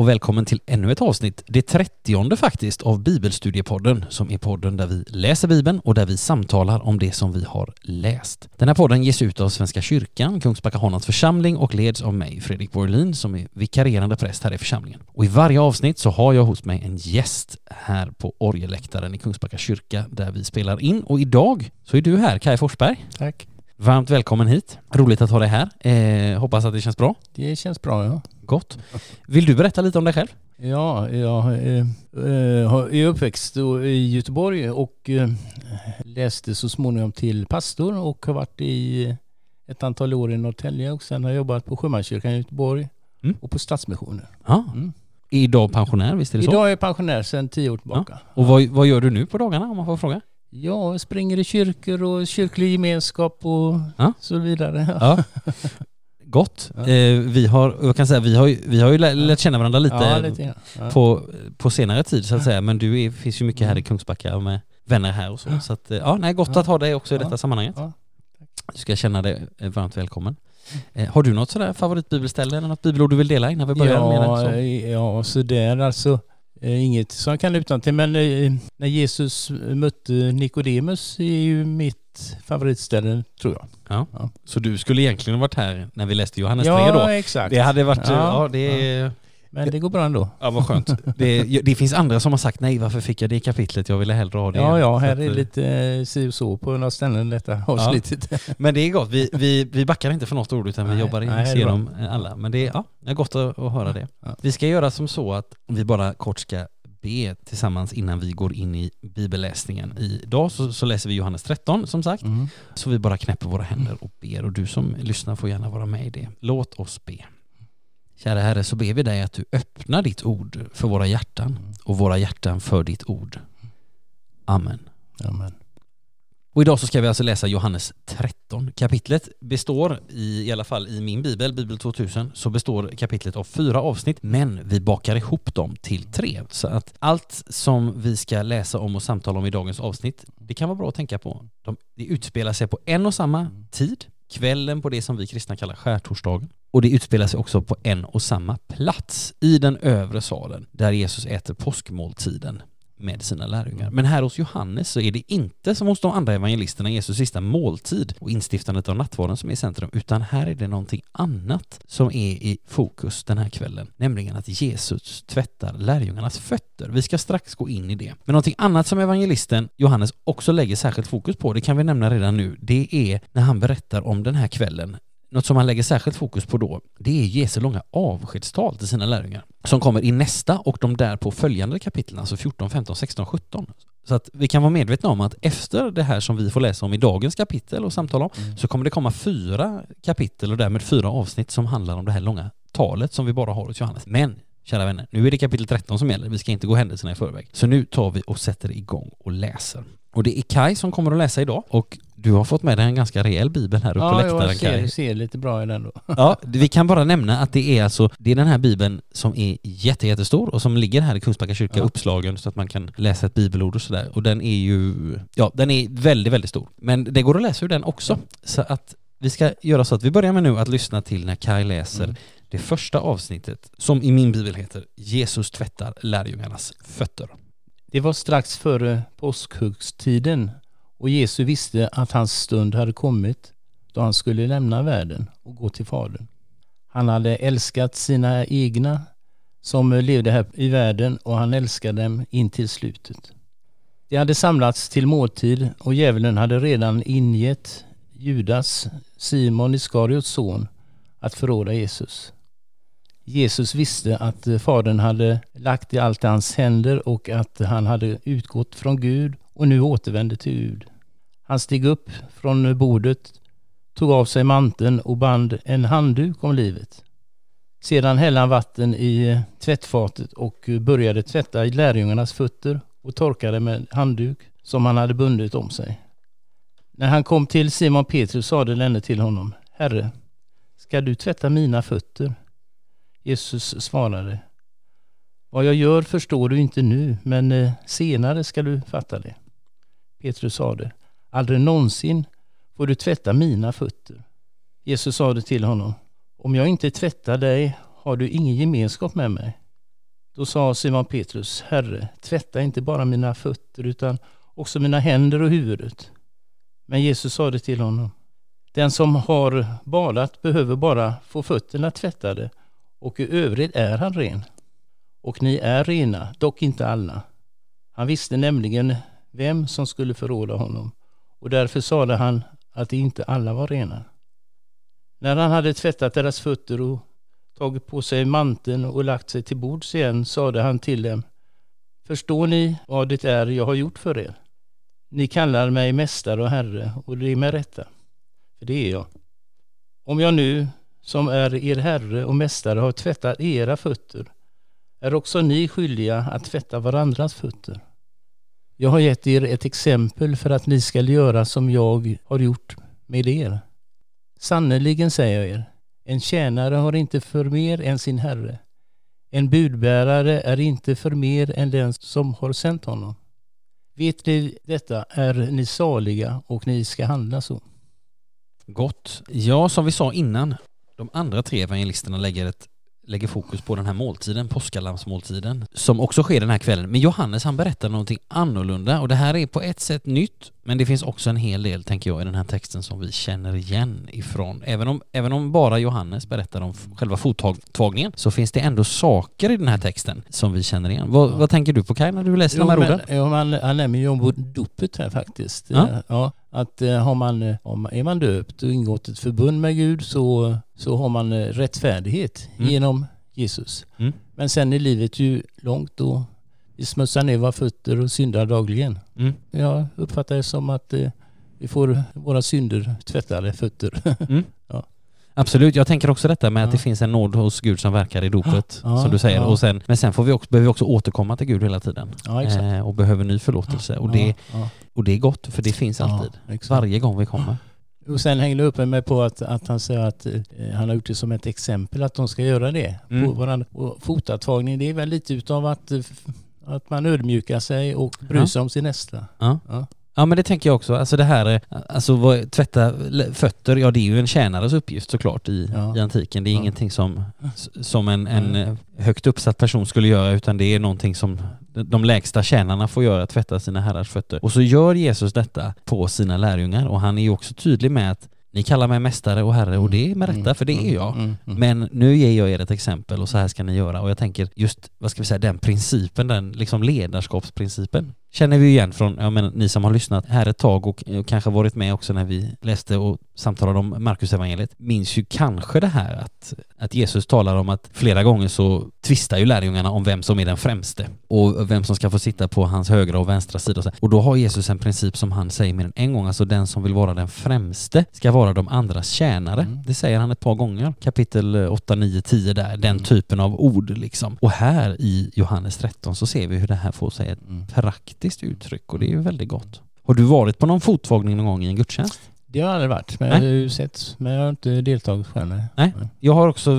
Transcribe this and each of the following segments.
Och välkommen till ännu ett avsnitt, det trettionde faktiskt, av Bibelstudiepodden som är podden där vi läser Bibeln och där vi samtalar om det som vi har läst. Den här podden ges ut av Svenska kyrkan, Kungsbacka Honans församling och leds av mig, Fredrik Borlin, som är vikarierande präst här i församlingen. Och i varje avsnitt så har jag hos mig en gäst här på orgelläktaren i Kungsbacka kyrka där vi spelar in och idag så är du här, Kai Forsberg. Tack. Varmt välkommen hit. Roligt att ha dig här. Eh, hoppas att det känns bra. Det känns bra ja. Gott. Vill du berätta lite om dig själv? Ja, jag eh, eh, är uppväxt i Göteborg och eh, läste så småningom till pastor och har varit i ett antal år i Norrtälje och sen har jag jobbat på Sjömanskyrkan i Göteborg Mm. och på Stadsmissionen. Ja. Mm. Idag pensionär, visst är det så? Idag är jag pensionär sedan tio år tillbaka. Och vad, vad gör du nu på dagarna om man får fråga? Ja, jag springer i kyrkor och kyrklig gemenskap och Ja. så vidare. Ja. Gott. Ja. Eh, vi har, jag kan säga, vi har, ju- vi har ju lä- lärt känna varandra lite, lite. På, på senare tid så att säga, men du är, finns ju mycket här i Kungsbacka och med vänner här och så. Så att, eh, ja, nej, gott att ha dig också i detta sammanhanget. Du ska känna dig eh, varmt välkommen. Eh, har du något sådär favoritbibelställe eller något bibelord du vill dela innan vi börjar med Ja, det? Så? ja, så där alltså. Eh, Inget som jag kan utan till men eh, när Jesus mötte Nikodemus är ju mitt favoritställe tror jag. Ja. Ja. så du skulle egentligen ha varit här när vi läste Johannes ja, 3 då? exakt. Det hade varit, ja, Ja, ja det är... Men det går bra ändå. Ja vad skönt. Det, det finns andra som har sagt nej varför fick jag det kapitlet? Jag ville hellre ha det. Ja, ja, här är eh, lite eh, si och så på några ställen detta avsnittet. Men det är gott. Vi, vi, vi backar inte för något ord utan vi Nej, jobbar nej, det är igenom alla. Men det är, ja, det är gott att, att höra det. Ja. Vi ska göra som så att vi bara kort ska be tillsammans innan vi går in i bibelläsningen. Idag så, så läser vi Johannes 13 som sagt. Mm. Så vi bara knäpper våra händer och ber och du som lyssnar får gärna vara med i det. Låt oss be. Kära Herre, så ber vi dig att du öppnar ditt ord för våra hjärtan och våra hjärtan för ditt ord. Amen. Amen. Och idag så ska vi alltså läsa Johannes 13. Kapitlet består, i, i alla fall i min bibel, Bibel 2000, så består kapitlet av fyra avsnitt, men vi bakar ihop dem till tre. Så att allt som vi ska läsa om och samtala om i dagens avsnitt, det kan vara bra att tänka på. De, det utspelar sig på en och samma tid, kvällen på det som vi kristna kallar skärtorsdagen. Och det utspelar sig också på en och samma plats, i den övre salen, där Jesus äter påskmåltiden med sina lärjungar. Men här hos Johannes så är det inte som hos de andra evangelisterna Jesus sista måltid och instiftandet av nattvarden som är i centrum, utan här är det någonting annat som är i fokus den här kvällen, nämligen att Jesus tvättar lärjungarnas fötter. Vi ska strax gå in i det. Men någonting annat som evangelisten Johannes också lägger särskilt fokus på, det kan vi nämna redan nu, det är när han berättar om den här kvällen något som han lägger särskilt fokus på då, det är Jesu långa avskedstal till sina lärjungar som kommer i nästa och de därpå följande kapitlen, alltså 14, 15, 16, 17. Så att vi kan vara medvetna om att efter det här som vi får läsa om i dagens kapitel och samtala om så kommer det komma fyra kapitel och därmed fyra avsnitt som handlar om det här långa talet som vi bara har hos Johannes. Men kära vänner, nu är det kapitel 13 som gäller. Vi ska inte gå händelserna i förväg. Så nu tar vi och sätter igång och läser. Och det är Kai som kommer att läsa idag och du har fått med dig en ganska rejäl bibel här uppe på Ja, läktaren jag ser, ser lite bra i den då. Ja, vi kan bara nämna att det är alltså, det är den här bibeln som är jätte, jättestor och som ligger här i Kungsbacka kyrka Ja. uppslagen så att man kan läsa ett bibelord och sådär. Och den är ju, ja, den är väldigt, väldigt stor. Men det går att läsa ur den också. Så att vi ska göra så att vi börjar med nu att lyssna till när Kai läser Mm. det första avsnittet som i min bibel heter Jesus tvättar lärjungarnas fötter. Det var strax före påskhögstiden och Jesus visste att hans stund hade kommit då han skulle lämna världen och gå till Fadern. Han hade älskat sina egna som levde här i världen och han älskade dem in till slutet. De hade samlats till måltid och djävulen hade redan ingett Judas, Simon Iskariots son, att förråda Jesus. Jesus visste att Fadern hade lagt i allt i hans händer och att han hade utgått från Gud och nu återvände till Gud. Han steg upp från bordet, tog av sig manteln och band en handduk om livet. Sedan hällde han vatten i tvättfatet och började tvätta i lärjungarnas fötter och torkade med handduk som han hade bundit om sig. När han kom till Simon Petrus sade denne till honom, Herre, ska du tvätta mina fötter? Jesus svarade, vad jag gör förstår du inte nu, men eh, senare ska du fatta det. Petrus sade, aldrig någonsin får du tvätta mina fötter. Jesus sade till honom, om jag inte tvättar dig har du ingen gemenskap med mig. Då sa Simon Petrus, Herre, tvätta inte bara mina fötter utan också mina händer och huvudet. Men Jesus sade till honom, den som har badat behöver bara få fötterna tvättade och i övrigt är han ren. Och ni är rena, dock inte alla. Han visste nämligen vem som skulle förråda honom och därför sade han att inte alla var rena. När han hade tvättat deras fötter och tagit på sig manteln och lagt sig till bords igen sade han till dem Förstår ni vad det är jag har gjort för er? Ni kallar mig mästare och herre och det är med rätta, för det är jag. Om jag nu, som är er herre och mästare, har tvättat era fötter är också ni skyldiga att tvätta varandras fötter. Jag har gett er ett exempel för att ni skall göra som jag har gjort med er. Sannerligen säger jag er, en tjänare har inte för mer än sin herre. En budbärare är inte för mer än den som har sänt honom. Vet ni detta är ni saliga och ni ska handla så. Gott. Ja, som vi sa innan, de andra tre evangelisterna lägger ett lägger fokus på den här måltiden, påskalammsmåltiden, som också sker den här kvällen. Men Johannes han berättar någonting annorlunda och det här är på ett sätt nytt, men det finns också en hel del, tänker jag, i den här texten som vi känner igen ifrån. Även om, även om bara Johannes berättar om själva fottagningen så finns det ändå saker i den här texten som vi känner igen. Vad, ja. vad tänker du på Kaj när du läser jo, de här men, orden? Ja, man, han nämner ju om dopet här faktiskt. Ja. ja att eh, har man, eh, om, är man döpt och ingått ett förbund med Gud så, så har man eh, rättfärdighet mm. genom Jesus. Mm. Men sen är livet ju långt och vi smutsar ner våra fötter och syndar dagligen. Mm. Jag uppfattar det som att eh, vi får våra synder tvättade fötter. Mm. ja. Absolut, jag tänker också detta med ja. att det finns en nåd hos Gud som verkar i dopet, ja, som du säger. Och sen, men sen får vi också, behöver vi också återkomma till Gud hela tiden. Eh, och behöver ny förlåtelse. och, det, och det är gott, för det finns alltid. Varje gång vi kommer. Och sen hängde upp mig på att, att han säger att eh, han har gjort det som ett exempel att de ska göra det. Mm. På varandra. Och fotattagning, det är väl lite utav att, eh, att man ödmjukar sig och bryr sig ja. om sin nästa. Ja. ja. Ja men det tänker jag också. Alltså det här, alltså vad, tvätta fötter, ja det är ju en tjänares uppgift såklart i, ja. i antiken. Det är ja. ingenting som, som en, en högt uppsatt person skulle göra utan det är någonting som de lägsta tjänarna får göra, tvätta sina herrars fötter. Och så gör Jesus detta på sina lärjungar och han är ju också tydlig med att ni kallar mig mästare och herre och det är med rätta mm, för det är mm, jag. Mm, Men nu ger jag er ett exempel och så här ska ni göra och jag tänker just, vad ska vi säga, den principen, den liksom ledarskapsprincipen känner vi igen från, jag menar, ni som har lyssnat här ett tag och, och kanske varit med också när vi läste och samtalade om Markus evangeliet minns ju kanske det här att, att Jesus talar om att flera gånger så tvistar ju lärjungarna om vem som är den främste och vem som ska få sitta på hans högra och vänstra sida. Och, så. och då har Jesus en princip som han säger mer än en gång, alltså den som vill vara den främste ska vara de andras tjänare. Mm. Det säger han ett par gånger, kapitel 8, 9, 10 där, den mm. typen av ord liksom. Och här i Johannes 13 så ser vi hur det här får sig ett mm. Praktiskt uttryck och det är ju väldigt gott. Har du varit på någon fotvagning någon gång i en gudstjänst? Det har jag aldrig varit, men Nej. jag har ju sett, men jag har inte deltagit själv. Nej. Nej. Jag har också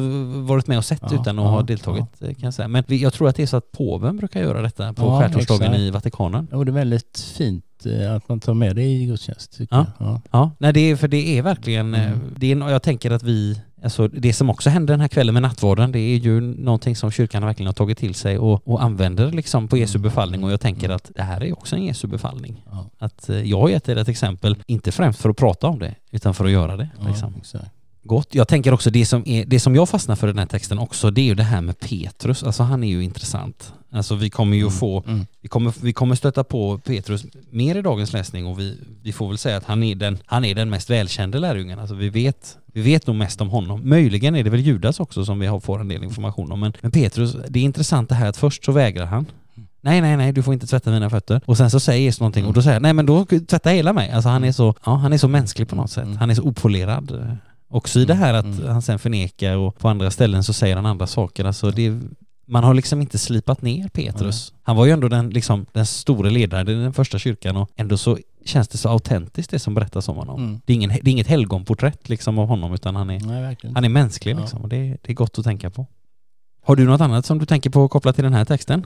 varit med och sett ja, utan att ja, ha deltagit ja. kan jag säga. Men jag tror att det är så att påven brukar göra detta på ja, skärtorsdagen i Vatikanen. Ja, det är väldigt fint Eh, att man tar med det i gudstjänst. Ja. ja. Ja. nej det är, för det är verkligen, eh, mm. det är, jag tänker att vi, alltså det som också händer den här kvällen med nattvarden, det är ju någonting som kyrkan verkligen har tagit till sig och, och använder liksom på Jesu mm. befallning och jag tänker mm. att det här är också en Jesu befallning. Ja. Att eh, jag har gett er ett exempel, inte främst för att prata om det, utan för att göra det. Liksom. Exakt. Gott. Jag tänker också det som, är, det som jag fastnar för i den här texten också, det är ju det här med Petrus. Alltså han är ju intressant. Alltså vi kommer ju mm, få, mm. vi, kommer, vi kommer stöta på Petrus mer i dagens läsning och vi, vi får väl säga att han är den, han är den mest välkände lärjungen. Alltså vi vet, vi vet nog mest om honom. Möjligen är det väl Judas också som vi får en del information om. Men, men Petrus, det är intressant det här att först så vägrar han. Nej, nej, nej, du får inte tvätta mina fötter. Och sen så säger Jesus någonting och då säger han, nej men då tvätta hela mig. Alltså han är så, ja han är så mänsklig på något sätt. Han är så opolerad. Också i det här att mm. han sen förnekar och på andra ställen så säger han andra saker. Alltså det, man har liksom inte slipat ner Petrus. Han var ju ändå den, liksom, den stora ledaren i den första kyrkan och ändå så känns det så autentiskt det som berättas om honom. Mm. Det, är ingen, det är inget helgonporträtt liksom av honom utan han är, Nej, han är mänsklig liksom ja. och det, det är gott att tänka på. Har du något annat som du tänker på kopplat till den här texten?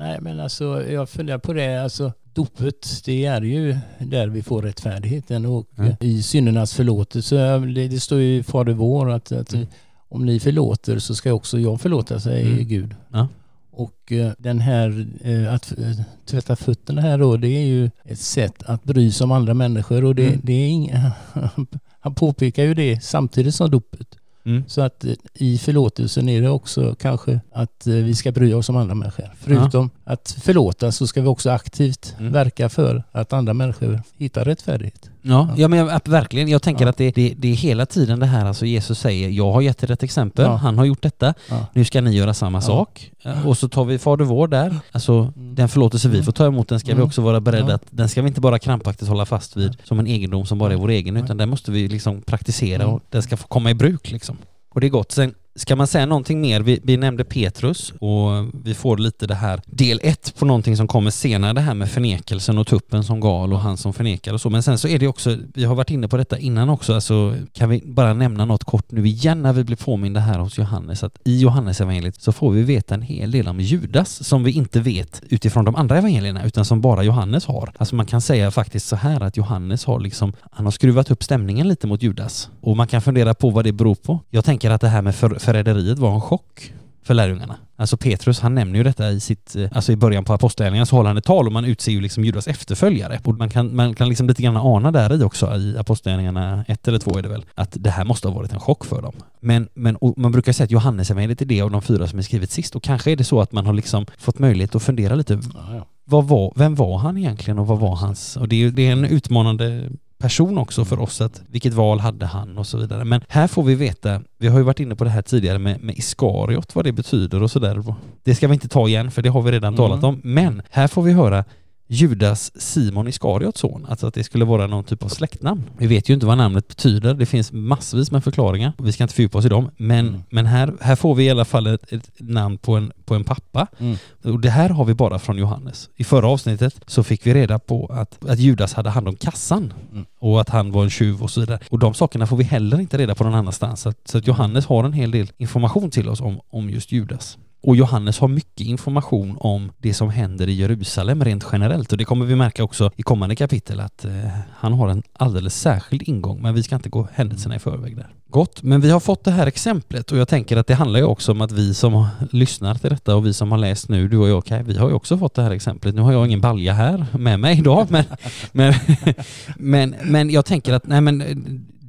Nej men alltså jag funderar på det, alltså dopet det är ju där vi får rättfärdigheten och mm. i syndernas förlåtelse, det, det står ju i Fader vår att, att mm. om ni förlåter så ska också jag förlåta, säger mm. Gud. Ja. Och eh, den här eh, att eh, tvätta fötterna här då, det är ju ett sätt att bry sig om andra människor och det, Mm. det är inga, han påpekar ju det samtidigt som dopet. Mm. Så att i förlåtelsen är det också kanske att eh, vi ska bry oss om andra människor. Förutom att förlåta så ska vi också aktivt Mm. verka för att andra människor hittar rättfärdighet. Ja, ja men jag- verkligen. Jag tänker Ja. att det, det, det är hela tiden det här, alltså Jesus säger jag har gett er ett exempel, Ja. han har gjort detta, Ja. nu ska ni göra samma sak. Eh, Och så tar vi Fader vår där, alltså Mm. den förlåtelse vi får ta emot, den ska vi Mm. också vara beredda att, den ska vi inte bara krampaktigt hålla fast vid som en egendom som bara är vår egen, utan den måste vi liksom praktisera Mm. och den ska få komma i bruk liksom. Och det är gott. Sen ska man säga någonting mer, vi, vi nämnde Petrus och vi får lite det här del ett på någonting som kommer senare, det här med förnekelsen och tuppen som gal och han som förnekar och så. Men sen så är det också, vi har varit inne på detta innan också, alltså kan vi bara nämna något kort nu igen när vi blir påminda här hos Johannes att i Johannes evangeliet så får vi veta en hel del om Judas som vi inte vet utifrån de andra evangelierna utan som bara Johannes har. Alltså man kan säga faktiskt så här att Johannes har liksom, han har skruvat upp stämningen lite mot Judas och man kan fundera på vad det beror på. Jag tänker att det här med för, förräderiet var en chock för lärjungarna. Alltså Petrus, han nämner ju detta i sitt, eh, alltså i början på apostlagärningarna så håller han ett tal och man utser ju liksom Judas efterföljare. Och man kan, man kan liksom lite grann ana där i också i apostlagärningarna ett eller två är det väl, att det här måste ha varit en chock för dem. Men, men man brukar säga att Johannes är det av de fyra som är skrivit sist och kanske är det så att man har liksom fått möjlighet att fundera lite, Ja, ja. vad var, vem var han egentligen och vad var hans, och det är det är en utmanande person också för oss att vilket val hade han och så vidare. Men här får vi veta, vi har ju varit inne på det här tidigare med, med Iskariot, vad det betyder och sådär. Det ska vi inte ta igen för det har vi redan Mm. talat om. Men här får vi höra Judas Simon Iskariots son, alltså att det skulle vara någon typ av släktnamn. Vi vet ju inte vad namnet betyder, det finns massvis med förklaringar. Vi ska inte fördjupa oss i dem, men, Mm. men här, här får vi i alla fall ett, ett namn på en, på en pappa. Mm. Och det här har vi bara från Johannes. I förra avsnittet så fick vi reda på att, att Judas hade hand om kassan Mm. och att han var en tjuv och så vidare. Och de sakerna får vi heller inte reda på någon annanstans. Så att, så att Johannes har en hel del information till oss om, om just Judas. Och Johannes har mycket information om det som händer i Jerusalem rent generellt och det kommer vi märka också i kommande kapitel att eh, han har en alldeles särskild ingång men vi ska inte gå händelserna i förväg där. Gott, men vi har fått det här exemplet och jag tänker att det handlar ju också om att vi som lyssnar till detta och vi som har läst nu, du och jag Kaj, vi har ju också fått det här exemplet. Nu har jag ingen balja här med mig idag men, men, men, men jag tänker att nej men eh,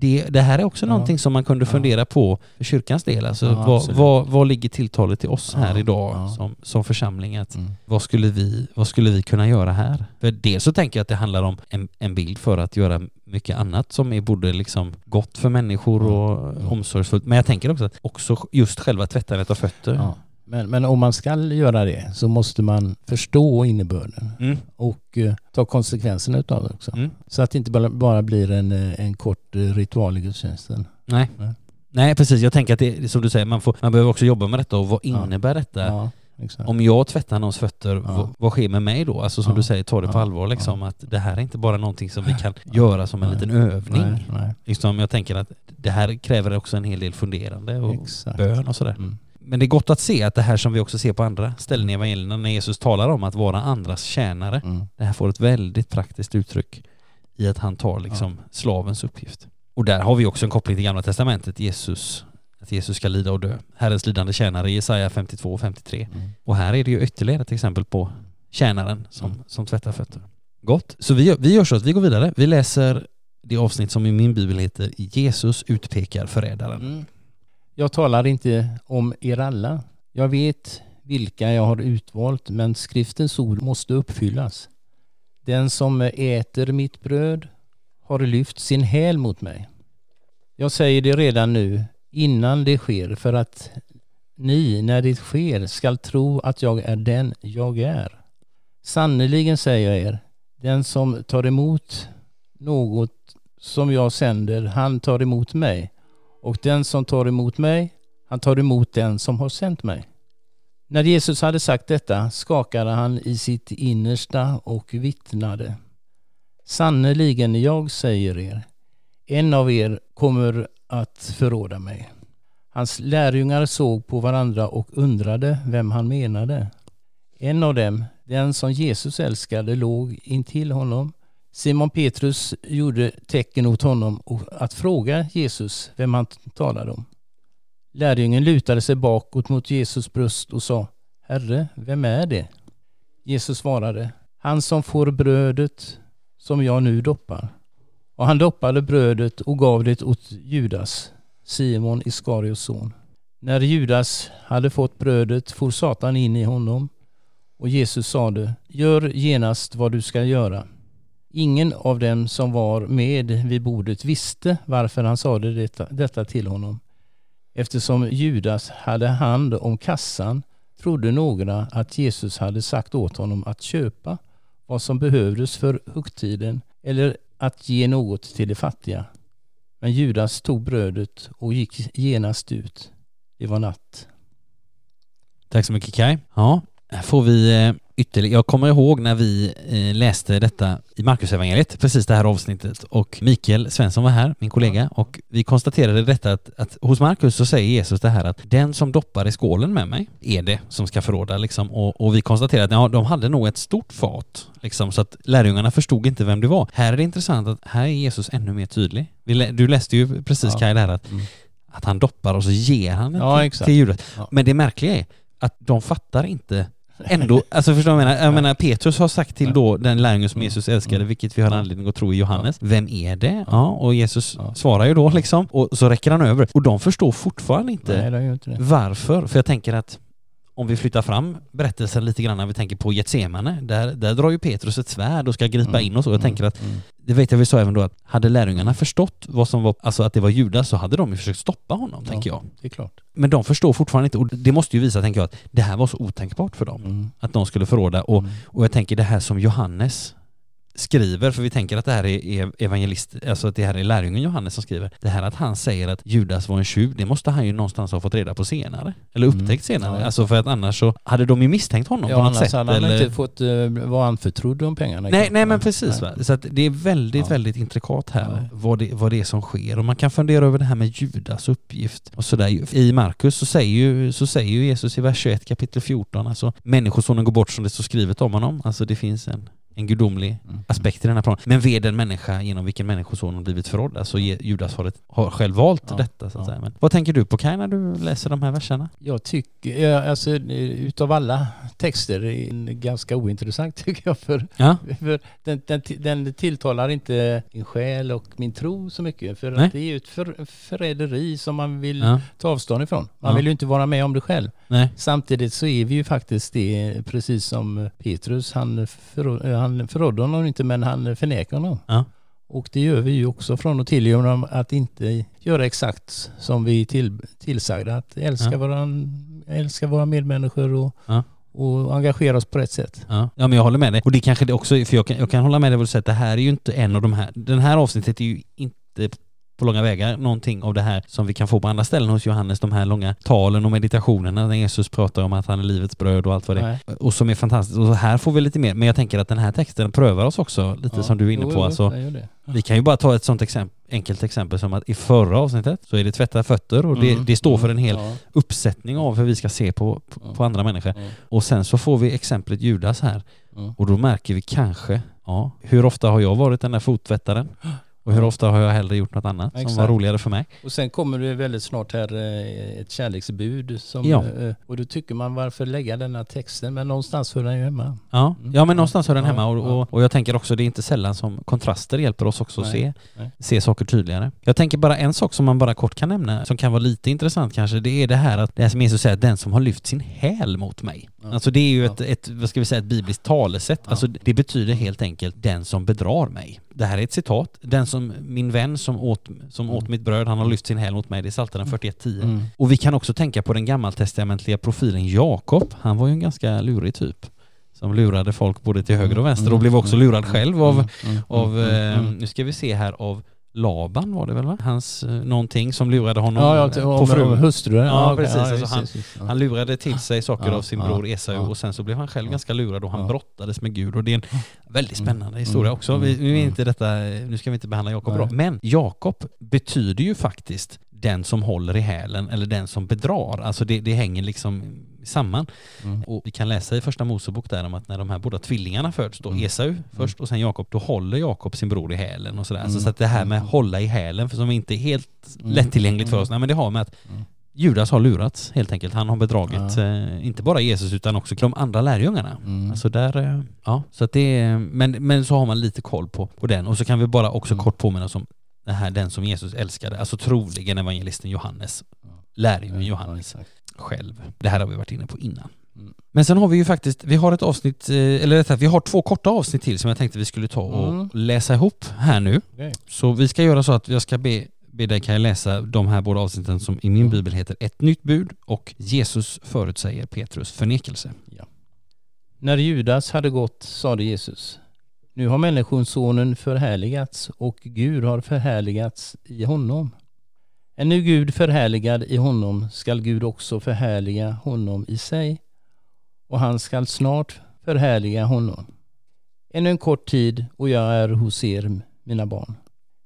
det, det här är också Ja. någonting som man kunde Ja. fundera på för kyrkans del. Alltså, Ja, vad, vad, vad ligger tilltalet till oss här Ja, idag ja. som, som församling? Att, Mm. vad, skulle vi, vad skulle vi kunna göra här? För dels så tänker jag att det handlar om en, en bild för att göra mycket annat som är både liksom gott för människor och Ja. omsorgsfullt. Men jag tänker också att också just själva tvättandet av fötter. Ja. Men, men om man ska göra det så måste man förstå innebörden Mm. och eh, ta konsekvenserna utav det också. Mm. Så att det inte bara, bara blir en, eh, en kort eh, ritual i gudstjänsten. Nej. Nej. Nej, precis. Jag tänker att det som du säger, man, får, man behöver också jobba med detta och vad Ja. innebär detta? Ja, exakt. Om jag tvättar någons fötter, Ja. vad, vad sker med mig då? Alltså som Ja. du säger, ta det på Ja. allvar liksom. Att det här är inte bara någonting som vi kan göra som en Nej. liten övning. Nej, nej, Liksom, jag tänker att det här kräver också en hel del funderande och exakt. bön och sådär. Mm. Men det är gott att se att det här som vi också ser på andra ställen i evangelierna när Jesus talar om att vara andras tjänare. Mm. Det här får ett väldigt praktiskt uttryck i att han tar liksom slavens uppgift. Och där har vi också en koppling till Gamla Testamentet, Jesus, att Jesus ska lida och dö. Herrens lidande tjänare i Jesaja 52 och 53. Mm. Och här är det ju ytterligare ett exempel på tjänaren som, Mm. som tvättar fötter. Gott. Så vi, vi gör så att vi går vidare. Vi läser det avsnitt som i min bibel heter Jesus utpekar förrädaren. Jag talar inte om er alla. Jag vet vilka jag har utvalt, men skriftens ord måste uppfyllas. Den som äter mitt bröd har lyft sin häl mot mig. Jag säger det redan nu, innan det sker, för att ni, när det sker, skall tro att jag är den jag är. Sannerligen säger jag er, den som tar emot något som jag sänder, han tar emot mig. Och den som tar emot mig, han tar emot den som har sänt mig. När Jesus hade sagt detta skakade han i sitt innersta och vittnade. Sannerligen, jag säger er, en av er kommer att förråda mig. Hans lärjungar såg på varandra och undrade vem han menade. En av dem, den som Jesus älskade, låg intill honom. Simon Petrus gjorde tecken åt honom att fråga Jesus vem han talade om. Lärjungen lutade sig bakåt mot Jesus bröst och sa Herre, vem är det? Jesus svarade, han som får brödet som jag nu doppar. Och han doppade brödet och gav det åt Judas, Simon Iskarios son. När Judas hade fått brödet for Satan in i honom och Jesus sade, gör genast vad du ska göra. Ingen av dem som var med vid bordet visste varför han sade detta, detta till honom. Eftersom Judas hade hand om kassan trodde några att Jesus hade sagt åt honom att köpa vad som behövdes för högtiden eller att ge något till de fattiga. Men Judas tog brödet och gick genast ut. Det var natt. Tack så mycket Kai. Ja, här får vi eh, ytterligare. Jag kommer ihåg när vi eh, läste detta i Markusevangeliet, precis det här avsnittet och Mikael Svensson var här, min kollega, och vi konstaterade detta att, att hos Markus så säger Jesus det här att den som doppar i skålen med mig är det som ska förråda liksom och, och vi konstaterade att ja, de hade nog ett stort fat liksom så att lärjungarna förstod inte vem det var. Här är det intressant att här är Jesus ännu mer tydlig. Du läste ju precis Ja. Kaj det här att, Mm. att han doppar och så ger han det Ja, till, till Judas. Ja. Men det märkliga är att de fattar inte ändå, alltså förstår du vad jag menar? Jag menar Petrus har sagt till då den lärjungen som Jesus älskade, Mm. vilket vi har anledning att tro i Johannes. Vem är det? Ja, och Jesus svarar ju då liksom, och så räcker han över. Och de förstår fortfarande inte Nej, det inte det. varför. För jag tänker att om vi flyttar fram berättelsen lite grann när vi tänker på Getsemane, där, där drar ju Petrus ett svärd och ska gripa Mm. in och så. Jag Mm. tänker att, Mm. det vet jag vi sa även då att hade lärjungarna förstått vad som var, alltså att det var Judas så hade de ju försökt stoppa honom, tänker jag. Det är klart. Men de förstår fortfarande inte och det måste ju visa, tänker jag, att det här var så otänkbart för dem. Mm. Att de skulle förråda och, Mm. och jag tänker det här som Johannes skriver, för vi tänker att det här är evangelist, alltså att det här är lärjungen Johannes som skriver. Det här att han säger att Judas var en tjuv, det måste han ju någonstans ha fått reda på senare. Eller Mm. upptäckt senare. Ja. Alltså för att annars så hade de ju misstänkt honom Ja, på något annars sätt. hade han eller... inte fått uh, vara anförtrodd om pengarna. Nej, nej men precis Nej. Så att det är väldigt, Ja. väldigt intrikat här Ja. vad, det, vad det är som sker. Och man kan fundera över det här med Judas uppgift och sådär. I Markus så säger, ju, så säger ju Jesus i vers 21 kapitel 14, alltså människosonen går bort som det står skrivet om honom. Alltså det finns en, en gudomlig Mm. aspekt i den här planen. Men ved den människa genom vilken människosonen blivit förrådd. Alltså Judas har, ett, har själv valt Ja, detta så att ja. säga. Men vad tänker du på Kaj när du läser de här verserna? Jag tycker, alltså utav alla texter är den ganska ointressant tycker jag för, Ja, för den, den, den tilltalar inte min själ och min tro så mycket för Nej. att det är ju ett för, förräderi som man vill ja, ta avstånd ifrån. Man vill ju inte vara med om det själv. nej, Samtidigt så är vi ju faktiskt det, precis som Petrus, han, förrå, han förrådde honom inte men han förnekar honom. Ja. Och det gör vi ju också från och till genom att inte göra exakt som vi till, tillsagda. Att älska, Ja. våra, älska våra medmänniskor och, Ja. och engagera oss på rätt sätt. Ja. ja, men jag håller med dig. Och det kanske det också, för jag kan, jag kan hålla med dig och säga att det här är ju inte en av de här, den här avsnittet är ju inte på långa vägar någonting av det här som vi kan få på andra ställen hos Johannes, de här långa talen och meditationerna när Jesus pratar om att han är livets bröd och allt vad det är. Nej. Och som är fantastiskt. Och här får vi lite mer, men jag tänker att den här texten prövar oss också, lite Ja. som du är inne Jo, på. jo, Alltså, gör det. vi kan ju bara ta ett sånt exempel, enkelt exempel som att i förra avsnittet så är det tvätta fötter och det, Mm. det står för en hel Ja, uppsättning av hur vi ska se på, på, Ja. på andra människor. ja, Och sen så får vi exemplet Judas här och då märker vi kanske, ja, hur ofta har jag varit den där fottvättaren? Och hur ofta har jag hellre gjort något annat som Exakt. var roligare för mig? Och sen kommer det väldigt snart här eh, ett kärleksbud. Som, Ja. eh, Och då tycker man varför lägga denna texten? Men någonstans hör den ju hemma. Ja, Mm. ja men någonstans hör den hemma och, och, och jag tänker också det är inte sällan som kontraster hjälper oss också att Nej, se, nej. se saker tydligare. Jag tänker bara en sak som man bara kort kan nämna som kan vara lite intressant kanske, det är det här att det här som Jesus säger, den som har lyft sin häl mot mig. Ja. Alltså det är ju Ja. ett, ett, vad ska vi säga, ett bibliskt talesätt. Ja. Alltså det betyder helt enkelt den som bedrar mig. Det här är ett citat. Den som, min vän som åt, som Mm. åt mitt bröd, han har lyft sin häl mot mig. Det är Psaltaren 41.10. Mm. Och vi kan också tänka på den gammaltestamentliga profilen Jakob. Han var ju en ganska lurig typ. Som lurade folk både till höger och vänster och blev också lurad själv av, Mm, mm, av mm, eh, mm. nu ska vi se här, av Laban var det väl va? Hans, eh, någonting som lurade honom Ja, ja, eh, på frun. hustrun. Ja, okej. precis. Alltså, han- ja. Han lurade till sig saker Ja, av sin ja, bror Esau ja. och sen så blev han själv Ja. ganska lurad och han Ja. brottades med Gud och det är en väldigt Mm. spännande historia Mm. också. Vi, nu, är Mm. inte detta, nu ska vi inte behandla Jakob bra, men Jakob betyder ju faktiskt den som håller i hälen eller den som bedrar. Alltså det, det hänger liksom samman. Mm. Och vi kan läsa i första Mosebok där om att när de här båda tvillingarna föds, då Mm. Esau först och sen Jakob, då håller Jakob sin bror i hälen och sådär. Mm. Så, så att det här med Mm. hålla i hälen, för som inte är helt Mm. lättillgängligt för Mm. oss, nej men det har med att Mm. Judas har lurats helt enkelt. Han har bedragit Ja. eh, inte bara Jesus utan också de andra lärjungarna. Mm. Alltså där, eh, ja, så att det är, men, men så har man lite koll på, på den och så kan vi bara också Mm. kort påminna oss om det här, den som Jesus älskade, alltså troligen evangelisten Johannes, lärjungen Ja, Johannes exakt. Själv. Det här har vi varit inne på innan. Mm. Men sen har vi ju faktiskt, vi har ett avsnitt, eh, eller rättare vi har två korta avsnitt till som jag tänkte vi skulle ta och Mm. läsa ihop här nu. Okej. Så vi ska göra så att jag ska be, be dig kan jag läsa de här båda avsnitten som i min bibel heter Ett nytt bud och Jesus förutsäger Petrus förnekelse. När Judas hade gått sade Jesus Nu har Människosonen förhärligats och Gud har förhärligats i honom. Är nu Gud förhärligad i honom skall Gud också förhärliga honom i sig och han skall snart förhärliga honom. Ännu en kort tid och jag är hos er, mina barn.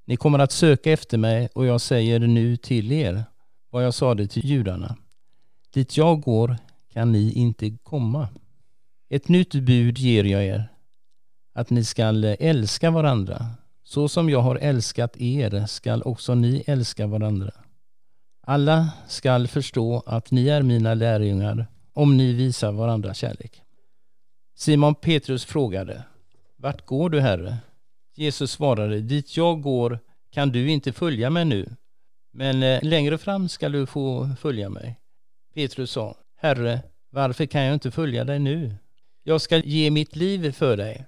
Ni kommer att söka efter mig och jag säger nu till er vad jag sade till judarna. Dit jag går kan ni inte komma. Ett nytt bud ger jag er, att ni skall älska varandra. Så som jag har älskat er skall också ni älska varandra. Alla skall förstå att ni är mina lärjungar om ni visar varandra kärlek. Simon Petrus frågade, Vart går du, Herre? Jesus svarade, Dit jag går kan du inte följa mig nu, men eh, längre fram skall du få följa mig. Petrus sa, Herre, varför kan jag inte följa dig nu? Jag ska ge mitt liv för dig.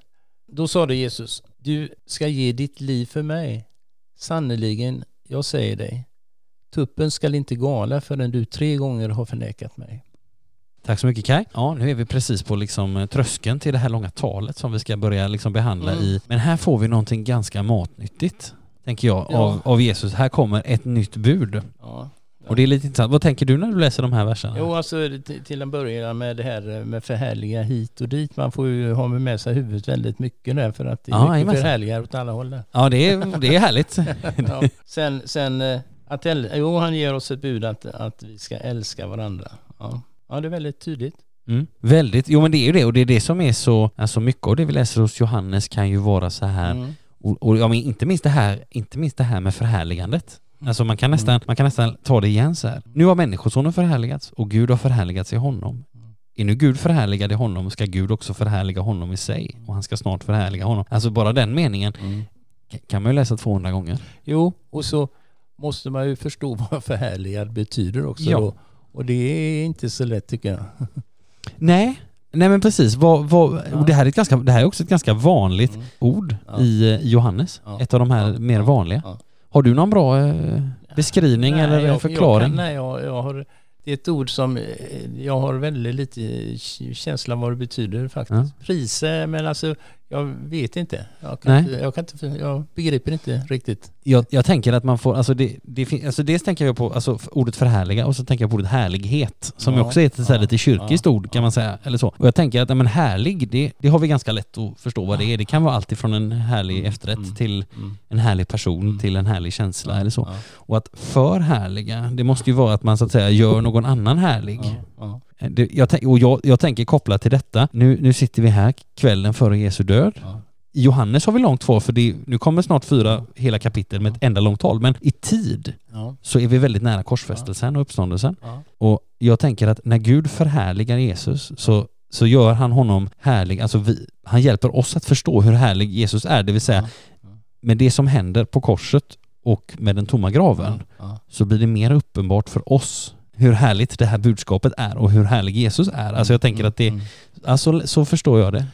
Då sade Jesus, du ska ge ditt liv för mig. Sannerligen, jag säger dig, tuppen skall inte gala förrän du tre gånger har förnekat mig. Tack så mycket Kai. Ja, nu är vi precis på liksom eh, tröskeln till det här långa talet som vi ska börja liksom behandla Mm. i. Men här får vi någonting ganska matnyttigt, tänker jag, Ja. av, av Jesus. Här kommer ett nytt bud. Ja. Och det är lite intressant. Vad tänker du när du läser de här verserna? Jo, alltså till en början med det här med förhärliga hit och dit. Man får ju ha med sig huvudet väldigt mycket där för att det är Ja, mycket förhärligar åt alla håll där. Ja, det är, det är härligt. ja. Sen, sen eh, att äl- jo, han ger oss ett bud att, att vi ska älska varandra. Ja. ja, det är väldigt tydligt. Mm. Väldigt. Jo men det är ju det och det är det som är så, alltså mycket av det vi läser hos Johannes kan ju vara så här Mm. och, och ja, men inte minst det här, inte minst det här med förhärligandet. Alltså man kan nästan, Mm. man kan nästan ta det igen så här. Nu har människosonen förhärligats och Gud har förhärligats i honom. Mm. Är nu Gud förhärligad i honom ska Gud också förhärliga honom i sig och han ska snart förhärliga honom. Alltså bara den meningen Mm. ka- kan man ju läsa 200 gånger. Jo, och så måste man ju förstå vad förhärligad betyder också Ja. då. Och det är inte så lätt tycker jag. Nej, nej men precis. Vad, vad, Ja. det, här är ett ganska, det här är också ett ganska vanligt Mm. ord Ja. i eh, Johannes. Ja. Ett av de här Ja. mer Ja. vanliga. Ja. Har du någon bra eh, beskrivning Nej, eller jag, förklaring? Jag kan, nej, jag, jag har, det är ett ord som eh, jag har väldigt lite känsla vad det betyder faktiskt. Priser, men alltså jag vet inte. Jag, kan Nej. inte, jag, kan inte jag begriper inte riktigt. Jag, jag tänker att man får, alltså, det, det, alltså dels tänker jag på alltså, ordet förhärliga och så tänker jag på ordet härlighet som Ja, också är ett ja, lite kyrkiskt ja, ord kan man säga. Eller så. Och jag tänker att men härlig, det, det har vi ganska lätt att förstå vad det är. Det kan vara allt ifrån en härlig Mm, efterrätt mm, till Mm. en härlig person Mm. till en härlig känsla eller så. Och att förhärliga, det måste ju vara att man så att säga gör någon annan härlig. Det, jag, och jag, jag tänker kopplat till detta, nu, nu sitter vi här kvällen före Jesu död. Ja. I Johannes har vi långt kvar för det, nu kommer snart fyra hela kapitel med ett enda långt tal, men i tid Ja, så är vi väldigt nära korsfästelsen och uppståndelsen. ja, Och jag tänker att när Gud förhärligar Jesus så, så gör han honom härlig, alltså vi, han hjälper oss att förstå hur härlig Jesus är, det vill säga med det som händer på korset och med den tomma graven så blir det mer uppenbart för oss hur härligt det här budskapet är och hur härlig Jesus är. Alltså jag tänker att det, Mm. alltså så förstår jag det.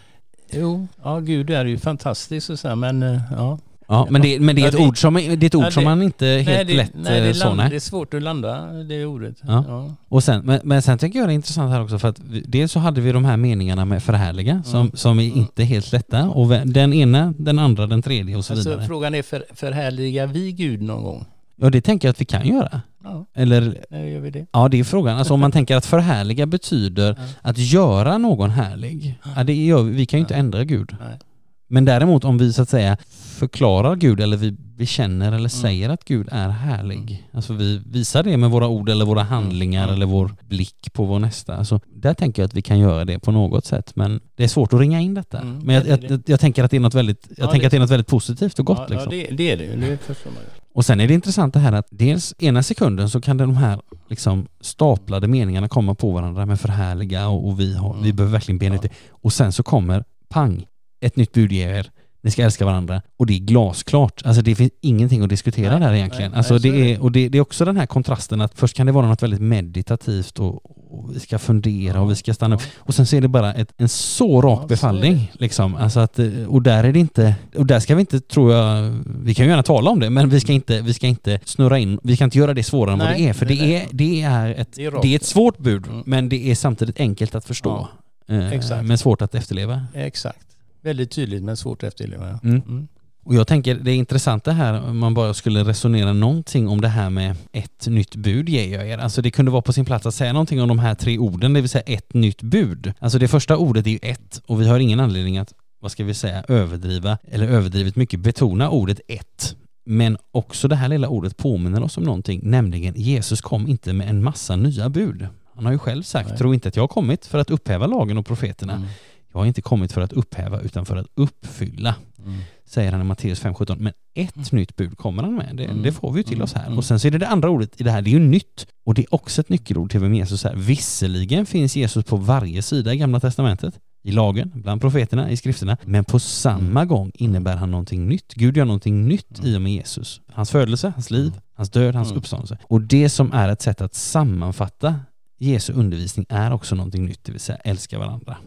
Jo, ja Gud är ju fantastisk och så men eh, ja. Ja, men det, men det är Ja, ett det- ord som, det är ett ord Ja, som det- man inte helt nej, det, lätt nej, det, eh, är så land, nej. det är svårt att landa det ordet. Ja. Ja. Och sen, men, men sen tycker jag det är intressant här också för att vi, dels så hade vi de här meningarna med förhärliga som, Mm. som är Mm. inte helt lätta och den ena, den andra, den tredje och så Alltså, vidare. frågan är, för, förhärligar vi Gud någon gång? Ja det tänker jag att vi kan göra. Ja, Eller när gör vi det? ja det är frågan. Alltså om man tänker att förhärliga betyder Ja. att göra någon härlig. Ja, det gör, vi vi kan ju inte ändra Gud. Nej. Men däremot om vi så att säga förklarar Gud eller vi bekänner eller säger att Gud är härlig. Alltså vi visar det med våra ord eller våra handlingar Mm. eller vår blick på vår nästa. Alltså, där tänker jag att vi kan göra det på något sätt. Men det är svårt att ringa in detta. Mm, Men jag, jag, det. jag, tänker att det är något väldigt, jag Ja, tänker det- att det är något väldigt positivt och gott. ja, liksom. ja det, det är det ju. Det förstår man ju. Och sen är det intressant det här att dels ena sekunden så kan de här liksom staplade meningarna komma på varandra med förhärliga och, och vi, har, Mm. vi behöver verkligen bena ut det. Och sen så kommer pang, ett nytt bud ger er. Ni ska älska varandra och det är glasklart. Alltså det finns ingenting att diskutera Nej, där egentligen. nej, alltså nej, det är och det, det är också den här kontrasten att först kan det vara något väldigt meditativt och, och vi ska fundera och vi ska stanna upp. Och sen så är det bara ett, en så rak Ja, befallning. Liksom. Alltså att, och där är det inte, och där ska vi inte, tror jag, vi kan ju gärna tala om det, men vi ska inte, vi ska inte snurra in, vi kan inte göra det svårare än vad det är, för det är det är, ett, Det är det är ett svårt bud, Mm. men det är samtidigt enkelt att förstå. Eh. Men svårt att efterleva. Exakt. Väldigt tydligt men svårt att efterleva. ja. Mm. Mm. Och jag tänker, det är intressant det här om man bara skulle resonera någonting om det här med ett nytt bud ger jag er. Alltså det kunde vara på sin plats att säga någonting om de här tre orden, det vill säga ett nytt bud. Alltså det första ordet är ju ett och vi har ingen anledning att, vad ska vi säga, överdriva eller överdrivet mycket betona ordet ett. Men också det här lilla ordet påminner oss om någonting, nämligen Jesus kom inte med en massa nya bud. Han har ju själv sagt, Nej. tro inte att jag har kommit för att upphäva lagen och profeterna. Mm. Jag har inte kommit för att upphäva utan för att uppfylla Mm. säger han i Matteus 5.17. Men ett nytt bud kommer han med. Det, Mm. det får vi ju till Mm. oss här. Mm. Och sen så är det det andra ordet i det här, det är ju nytt. Och det är också ett nyckelord till vem Jesus är. Visserligen finns Jesus på varje sida i Gamla Testamentet, i lagen, bland profeterna, i skrifterna. Men på samma Mm. gång innebär han någonting nytt. Gud gör någonting nytt i och med Jesus. Hans födelse, hans liv, hans död, hans Mm. uppståndelse. Och det som är ett sätt att sammanfatta Jesu undervisning är också någonting nytt, det vill säga älska varandra.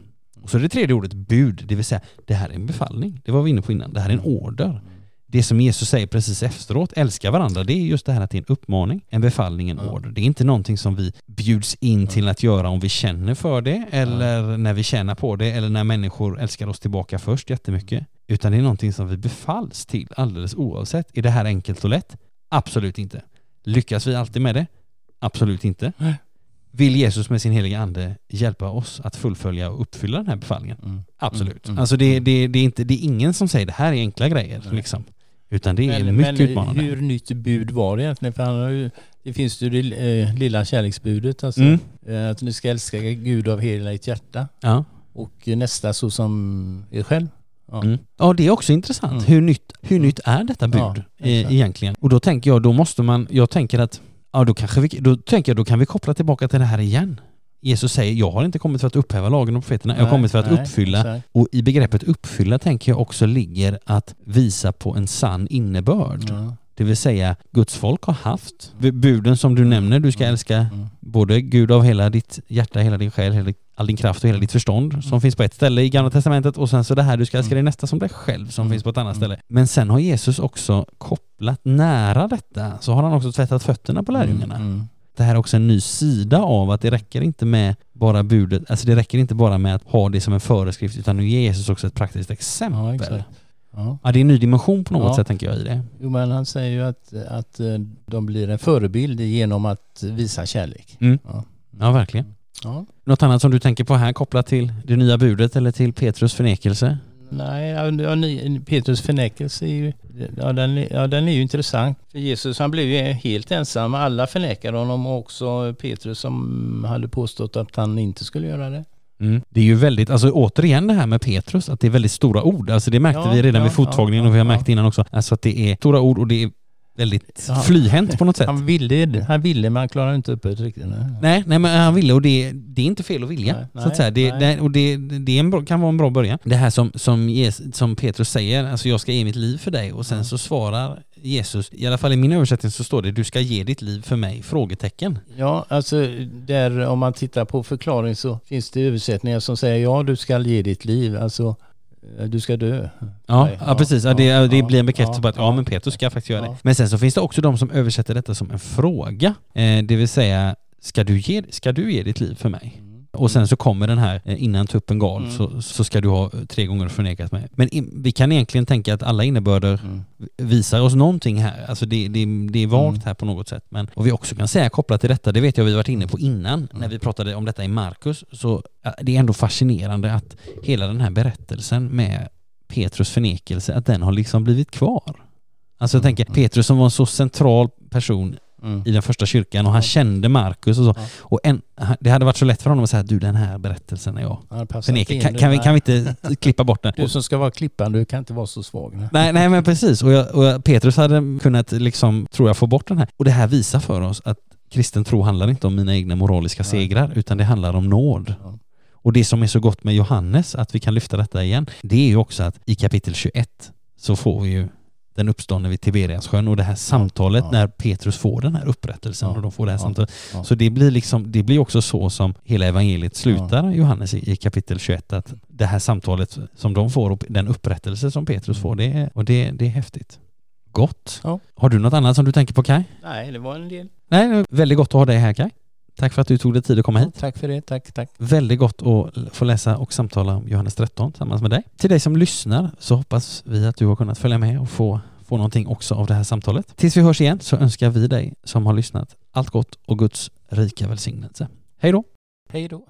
Och så är det tredje ordet bud, det vill säga det här är en befallning. Det var vi inne på innan. Det här är en order. Det som Jesus säger precis efteråt, älska varandra, det är just det här att det är en uppmaning, en befallning, en order. Det är inte någonting som vi bjuds in till att göra om vi känner för det eller när vi tjänar på det eller när människor älskar oss tillbaka först jättemycket. Utan det är någonting som vi befalls till alldeles oavsett. Är det här enkelt och lätt? Absolut inte. Lyckas vi alltid med det? Absolut inte. Vill Jesus med sin heliga ande hjälpa oss att fullfölja och uppfylla den här befallningen? Mm. Absolut. Mm. Alltså det, det, det, är inte, det är ingen som säger det här är enkla grejer Nej. liksom. Utan det är Men, mycket men utmanande. hur nytt bud var det egentligen? För han har ju, det finns ju det eh, lilla kärleksbudet, alltså, Mm. eh, att ni ska älska Gud av hela ditt hjärta Ja. och nästa så som er själv. Ja. Mm. ja, det är också intressant. Mm. Hur, nytt, hur Mm. nytt är detta bud Ja, eh, egentligen? Och då tänker jag, då måste man, jag tänker att, ja då kanske vi, då tänker jag, då kan vi koppla tillbaka till det här igen. Jesus säger, jag har inte kommit för att upphäva lagen och profeterna, jag har kommit för att nej, uppfylla. exakt. Och i begreppet uppfylla tänker jag också ligger att visa på en sann innebörd. Ja. Det vill säga, Guds folk har haft buden som du nämner, du ska Mm. älska Mm. både Gud av hela ditt hjärta, hela din själ, hela, all din kraft och hela ditt förstånd som finns på ett ställe i Gamla Testamentet och sen så det här, du ska älska Mm. dig nästa som dig själv som Mm. finns på ett annat Mm. ställe. Men sen har Jesus också kopplat nära detta, så har han också tvättat fötterna på lärjungarna. Mm. Mm. Det här är också en ny sida av att det räcker inte med bara budet, alltså det räcker inte bara med att ha det som en föreskrift utan nu ger Jesus också ett praktiskt exempel. Ja, Ja. Ja. det är en ny dimension på något Ja. sätt tänker jag i det. Jo, men han säger ju att, att eh, de blir en förebild genom att visa kärlek. Mm. Ja, verkligen. Ja. Något annat som du tänker på här kopplat till det nya budet eller till Petrus förnekelse? Nej, ja, Petrus förnekelse är ju, ja, den, är- ja, den är ju intressant. För Jesus han blev ju helt ensam. Alla förnekade honom och också Petrus som hade påstått att han inte skulle göra det. Mm. Det är ju väldigt, alltså återigen det här med Petrus, att det är väldigt stora ord. Alltså det märkte Ja, vi redan ja, vid fottagningen ja, och vi har märkt innan också. Alltså att det är stora ord och det är väldigt Ja. flyhänt på något sätt. Han ville, han ville men han klarade inte upp det riktigt. Nej. Nej, men han ville och det, det är inte fel att vilja. Nej, så att säga. Det, det, och det, det bra, kan vara en bra början. Det här som, som, Jes- som Petrus säger, alltså jag ska ge mitt liv för dig och sen så svarar Jesus, i alla fall i min översättning så står det du ska ge ditt liv för mig? Frågetecken. Ja, alltså där om man tittar på förklaring så finns det översättningar som säger ja, du ska ge ditt liv. Alltså, du ska dö. Ja, ja, precis. Ja, det, det blir en bekräftelse ja, på att ja, men Petrus ska faktiskt göra det. Men sen så finns det också de som översätter detta som en fråga. Eh, det vill säga, ska du, ge, ska du ge ditt liv för mig? Och sen så kommer den här, eh, innan tuppen gal Mm. så, så ska du ha eh, tre gånger förnekat mig. Men i, vi kan egentligen tänka att alla innebörder Mm. visar oss någonting här. Alltså det, det, det är vagt Mm. här på något sätt. Men, och vi också kan säga kopplat till detta, det vet jag vi varit inne på innan Mm. när vi pratade om detta i Markus, så det är ändå fascinerande att hela den här berättelsen med Petrus förnekelse, att den har liksom blivit kvar. Alltså jag Mm, tänker mm. Petrus som var en så central person Mm. i den första kyrkan och han kände Markus och så. Ja. Och en, det hade varit så lätt för honom att säga du den här berättelsen är jag. Ja, Förnekar. Kan, kan, vi, kan vi inte klippa bort den? Du som ska vara klippan, du kan inte vara så svag. Nej. Nej, nej men precis. Och, jag, och jag, Petrus hade kunnat, liksom, tror jag, få bort den här. Och det här visar för oss att kristen tro handlar inte om mina egna moraliska Nej. segrar, utan det handlar om nåd. Ja. Och det som är så gott med Johannes, att vi kan lyfta detta igen, det är ju också att i kapitel 21 så får vi ju den uppståndne vid Tiberiassjön och det här samtalet ja. när Petrus får den här upprättelsen Ja, och de får det här ja, samtalet. ja. Så det blir liksom, det blir också så som hela evangeliet slutar Johannes i, i kapitel 21 att det här samtalet som de får och den upprättelse som Petrus får, det är, och det, det är häftigt. Gott. Ja. Har du något annat som du tänker på Kai? Nej, det var en del. Nej, det är väldigt gott att ha dig här Kai. Tack för att du tog dig tid att komma hit. Tack för det, tack, tack. Väldigt gott att få läsa och samtala om Johannes 13 tillsammans med dig. Till dig som lyssnar så hoppas vi att du har kunnat följa med och få, få någonting också av det här samtalet. Tills vi hörs igen så önskar vi dig som har lyssnat allt gott och Guds rika välsignelse. Hej då! Hej då.